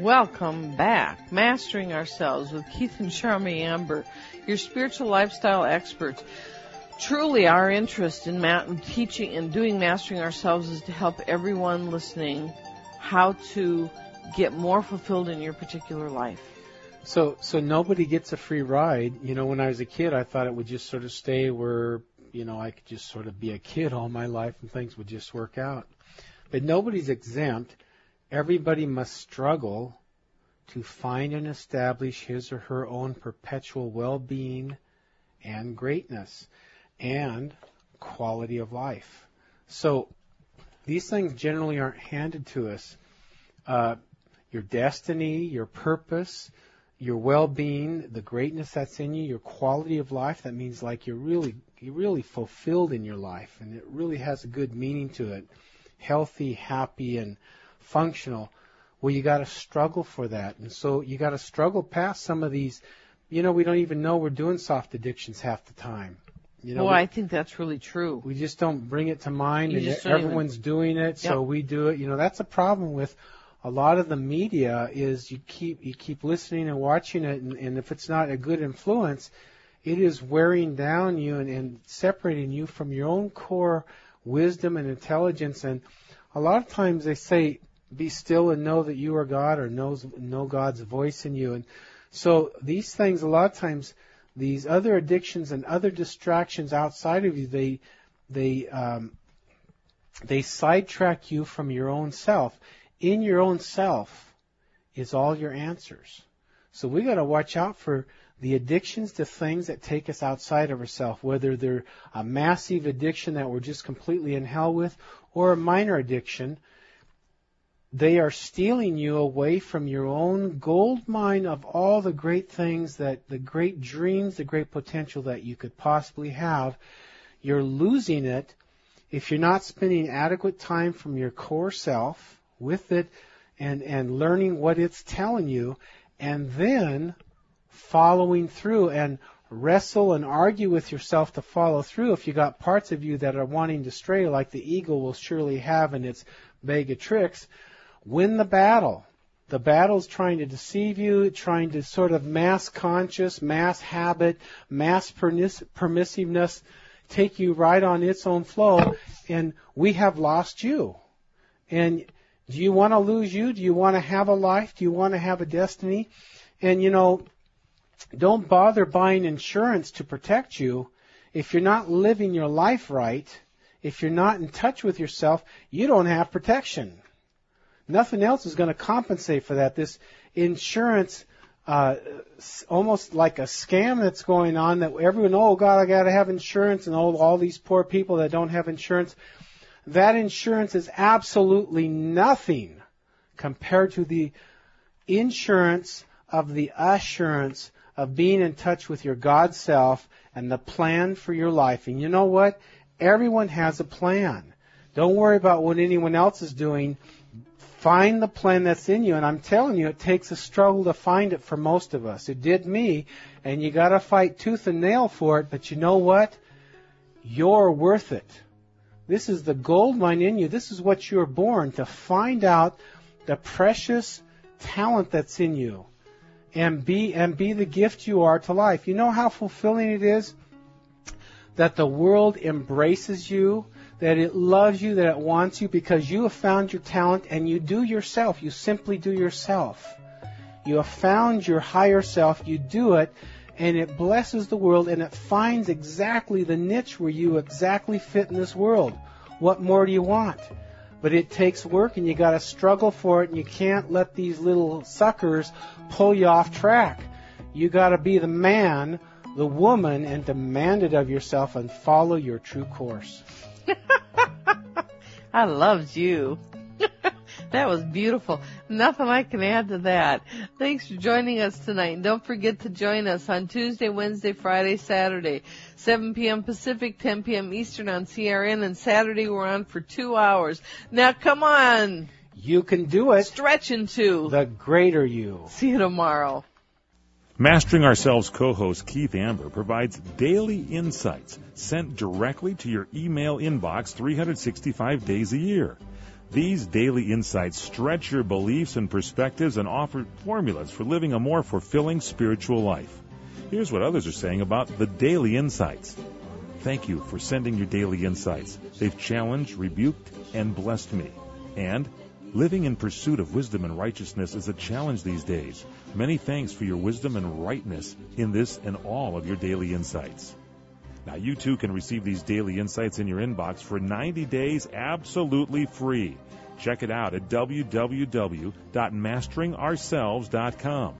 Welcome back. Mastering Ourselves with Keith and Charmy Amber, your spiritual lifestyle experts. Truly, our interest in ma- teaching and doing Mastering Ourselves is to help everyone listening how to get more fulfilled in your particular life. So, so nobody gets a free ride. You know, when I was a kid, I thought it would just sort of stay where, you know, I could just sort of be a kid all my life and things would just work out. But nobody's exempt Everybody must struggle to find and establish his or her own perpetual well-being and greatness and quality of life. So these things generally aren't handed to us. Uh, your destiny, your purpose, your well-being, the greatness that's in you, your quality of life. That means like you're really, you're really fulfilled in your life, and it really has a good meaning to it. Healthy, happy, and functional. Well, you got to struggle for that, and so you got to struggle past some of these. You know, we don't even know we're doing soft addictions half the time. You know, well, we, I think that's really true. We just don't bring it to mind, You and everyone's doing it, so Yep. we do it. You know, that's a problem with a lot of the media. Is you keep you keep listening and watching it, and, and if it's not a good influence, it is wearing down you and, and separating you from your own core wisdom and intelligence. And a lot of times they say, "Be still and know that you are God," or knows know God's voice in you. And so these things, a lot of times, these other addictions and other distractions outside of you, they they um, they sidetrack you from your own self. In your own self is all your answers. So we got to watch out for the addictions to things that take us outside of ourselves, whether they're a massive addiction that we're just completely in hell with, or a minor addiction. They are stealing you away from your own gold mine of all the great things that, the great dreams, the great potential that you could possibly have. You're losing it if you're not spending adequate time from your core self with it and, and learning what it's telling you and then following through and wrestle and argue with yourself to follow through if you got parts of you that are wanting to stray like the eagle will surely have in its bag of tricks win the battle. The battle's trying to deceive you trying to sort of mass conscious mass habit mass pernis- permissiveness take you right on its own flow and we have lost you. And do you want to lose you? Do you want to have a life? Do you want to have a destiny? And you know don't bother buying insurance to protect you. If you're not living your life right if you're not in touch with yourself you don't have protection nothing else is going to compensate for that this insurance uh, almost like a scam that's going on that everyone oh god i got to have insurance and all all these poor people that don't have insurance that insurance is absolutely nothing compared to the insurance of the assurance of being in touch with your God self and the plan for your life. And you know what? Everyone has a plan. Don't worry about what anyone else is doing. Find the plan that's in you. And I'm telling you, it takes a struggle to find it for most of us. It did me. And you gotta fight tooth and nail for it. But you know what? You're worth it. This is the gold mine in you. This is what you're born to find out the precious talent that's in you and be and be the gift you are to life. You know how fulfilling it is that the world embraces you, that it loves you, that it wants you because you have found your talent and you do yourself. You simply do yourself. You have found your higher self, you do it, and it blesses the world and it finds exactly the niche where you exactly fit in this world. What more do you want? But it takes work and you gotta struggle for it and you can't let these little suckers pull you off track. You gotta be the man, the woman, and demand it of yourself and follow your true course. I loved you. that was beautiful. Nothing I can add to that. Thanks for joining us tonight. And don't forget to join us on Tuesday, Wednesday, Friday, Saturday, 7 p.m. Pacific, 10 p.m. Eastern on CRN. And Saturday we're on for two hours. Now come on. You can do it. Stretch into. The greater you. See you tomorrow. Mastering Ourselves co-host Keith Amber provides daily insights sent directly to your email inbox 365 days a year. These daily insights stretch your beliefs and perspectives and offer formulas for living a more fulfilling spiritual life. Here's what others are saying about the daily insights. Thank you for sending your daily insights. They've challenged, rebuked, and blessed me. And living in pursuit of wisdom and righteousness is a challenge these days. Many thanks for your wisdom and rightness in this and all of your daily insights. Now you too can receive these daily insights in your inbox for 90 days absolutely free. Check it out at www.masteringourselves.com.